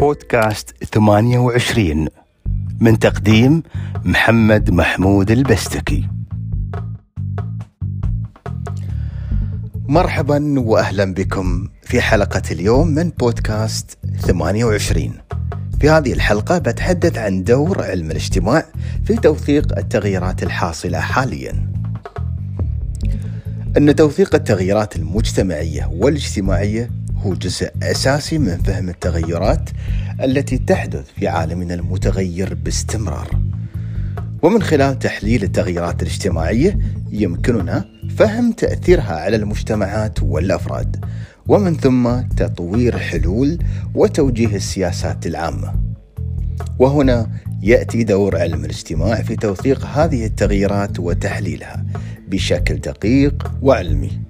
بودكاست 28 من تقديم محمد محمود البستكي. مرحبا واهلا بكم في حلقة اليوم من بودكاست 28 في هذه الحلقة بتحدث عن دور علم الاجتماع في توثيق التغييرات الحاصلة حاليا. أن توثيق التغييرات المجتمعية والاجتماعية هو جزء أساسي من فهم التغيرات التي تحدث في عالمنا المتغير باستمرار. ومن خلال تحليل التغيرات الاجتماعية يمكننا فهم تأثيرها على المجتمعات والأفراد، ومن ثم تطوير حلول وتوجيه السياسات العامة. وهنا يأتي دور علم الاجتماع في توثيق هذه التغييرات وتحليلها بشكل دقيق وعلمي.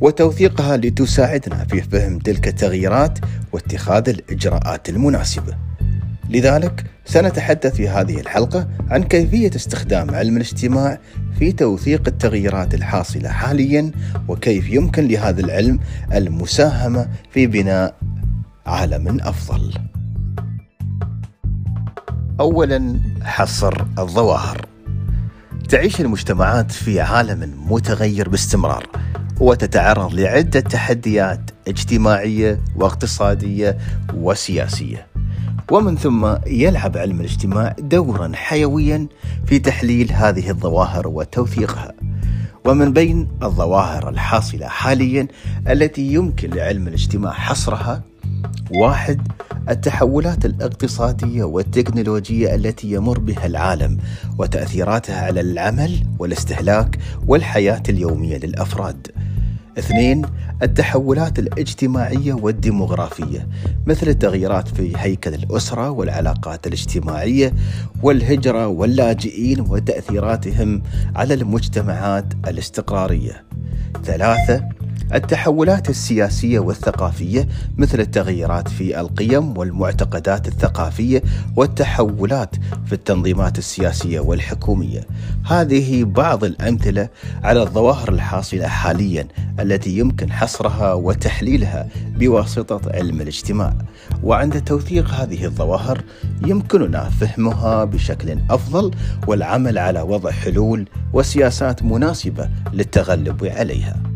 وتوثيقها لتساعدنا في فهم تلك التغييرات واتخاذ الإجراءات المناسبة. لذلك سنتحدث في هذه الحلقة عن كيفية استخدام علم الاجتماع في توثيق التغييرات الحاصلة حاليا وكيف يمكن لهذا العلم المساهمة في بناء عالم أفضل. اولا حصر الظواهر. تعيش المجتمعات في عالم متغير باستمرار وتتعرض لعدة تحديات اجتماعية واقتصادية وسياسية ومن ثم يلعب علم الاجتماع دورا حيويا في تحليل هذه الظواهر وتوثيقها ومن بين الظواهر الحاصلة حاليا التي يمكن لعلم الاجتماع حصرها واحد التحولات الاقتصادية والتكنولوجية التي يمر بها العالم وتأثيراتها على العمل والاستهلاك والحياة اليومية للأفراد. اثنين التحولات الاجتماعية والديموغرافية مثل التغييرات في هيكل الأسرة والعلاقات الاجتماعية والهجرة واللاجئين وتأثيراتهم على المجتمعات الاستقرارية. ثلاثة التحولات السياسية والثقافية مثل التغيرات في القيم والمعتقدات الثقافية والتحولات في التنظيمات السياسية والحكومية. هذه بعض الأمثلة على الظواهر الحاصلة حاليا التي يمكن حصرها وتحليلها بواسطة علم الاجتماع. وعند توثيق هذه الظواهر يمكننا فهمها بشكل أفضل والعمل على وضع حلول وسياسات مناسبة للتغلب عليها.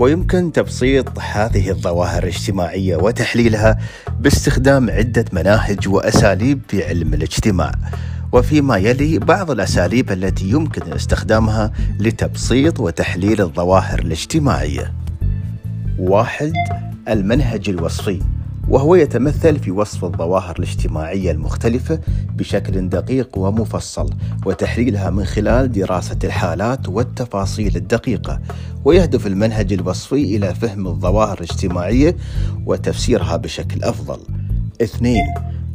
ويمكن تبسيط هذه الظواهر الاجتماعية وتحليلها باستخدام عدة مناهج وأساليب في علم الاجتماع. وفيما يلي بعض الأساليب التي يمكن استخدامها لتبسيط وتحليل الظواهر الاجتماعية. واحد المنهج الوصفي وهو يتمثل في وصف الظواهر الاجتماعية المختلفة بشكل دقيق ومفصل وتحليلها من خلال دراسة الحالات والتفاصيل الدقيقة ويهدف المنهج الوصفي إلى فهم الظواهر الاجتماعية وتفسيرها بشكل أفضل. اثنين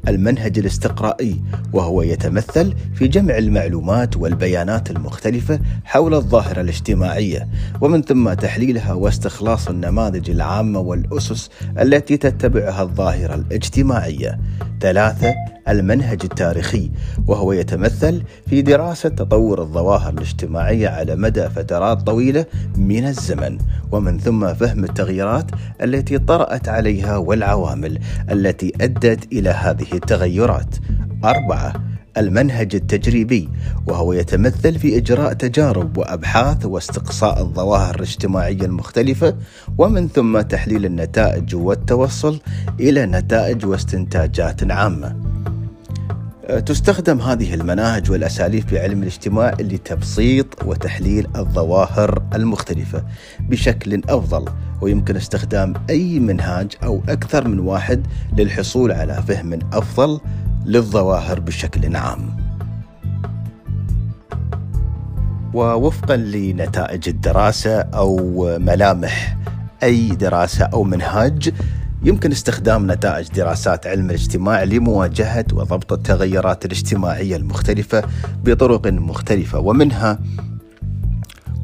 المنهج الاستقرائي وهو يتمثل في جمع المعلومات والبيانات المختلفة حول الظاهرة الاجتماعية ومن ثم تحليلها واستخلاص النماذج العامة والأسس التي تتبعها الظاهرة الاجتماعية. ثلاثة المنهج التاريخي وهو يتمثل في دراسة تطور الظواهر الاجتماعية على مدى فترات طويلة من الزمن ومن ثم فهم التغييرات التي طرأت عليها والعوامل التي أدت إلى هذه التغيرات. أربعة المنهج التجريبي وهو يتمثل في إجراء تجارب وأبحاث واستقصاء الظواهر الاجتماعية المختلفة ومن ثم تحليل النتائج والتوصل إلى نتائج واستنتاجات عامة. تستخدم هذه المناهج والأساليب في علم الاجتماع لتبسيط وتحليل الظواهر المختلفة بشكل أفضل ويمكن استخدام أي منهاج أو أكثر من واحد للحصول على فهم أفضل للظواهر بشكل عام. ووفقا لنتائج الدراسة أو ملامح أي دراسة أو منهاج يمكن استخدام نتائج دراسات علم الاجتماع لمواجهة وضبط التغيرات الاجتماعية المختلفة بطرق مختلفة ومنها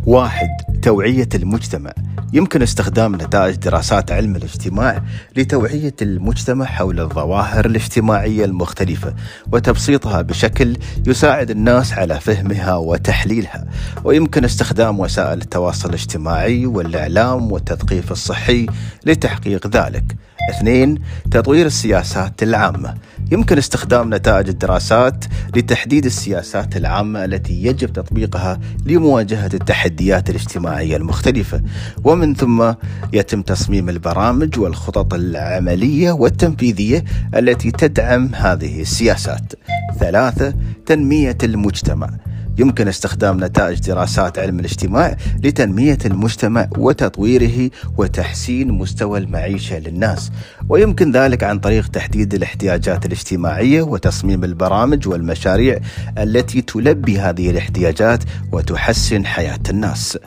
واحد توعيه المجتمع. يمكن استخدام نتائج دراسات علم الاجتماع لتوعية المجتمع حول الظواهر الاجتماعية المختلفة وتبسيطها بشكل يساعد الناس على فهمها وتحليلها. ويمكن استخدام وسائل التواصل الاجتماعي والإعلام والتثقيف الصحي لتحقيق ذلك. اثنين تطوير السياسات العامة. يمكن استخدام نتائج الدراسات لتحديد السياسات العامة التي يجب تطبيقها لمواجهة التحديات الاجتماعية المختلفة. ومن ثم يتم تصميم البرامج والخطط العملية والتنفيذية التي تدعم هذه السياسات. ثلاثة تنمية المجتمع. يمكن استخدام نتائج دراسات علم الاجتماع لتنمية المجتمع وتطويره وتحسين مستوى المعيشة للناس. ويمكن ذلك عن طريق تحديد الاحتياجات الاجتماعية وتصميم البرامج والمشاريع التي تلبي هذه الاحتياجات وتحسن حياة الناس.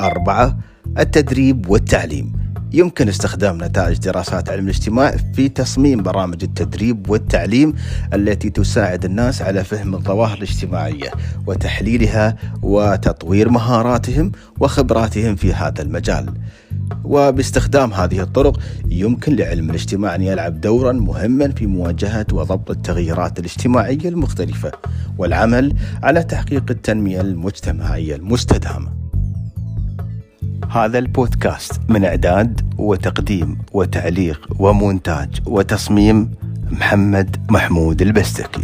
أربعة التدريب والتعليم. يمكن استخدام نتائج دراسات علم الاجتماع في تصميم برامج التدريب والتعليم التي تساعد الناس على فهم الظواهر الاجتماعية وتحليلها وتطوير مهاراتهم وخبراتهم في هذا المجال. وباستخدام هذه الطرق يمكن لعلم الاجتماع أن يلعب دورا مهما في مواجهة وضبط التغيرات الاجتماعية المختلفة والعمل على تحقيق التنمية المجتمعية المستدامة. هذا البودكاست من إعداد وتقديم وتعليق ومونتاج وتصميم محمد محمود البستكي.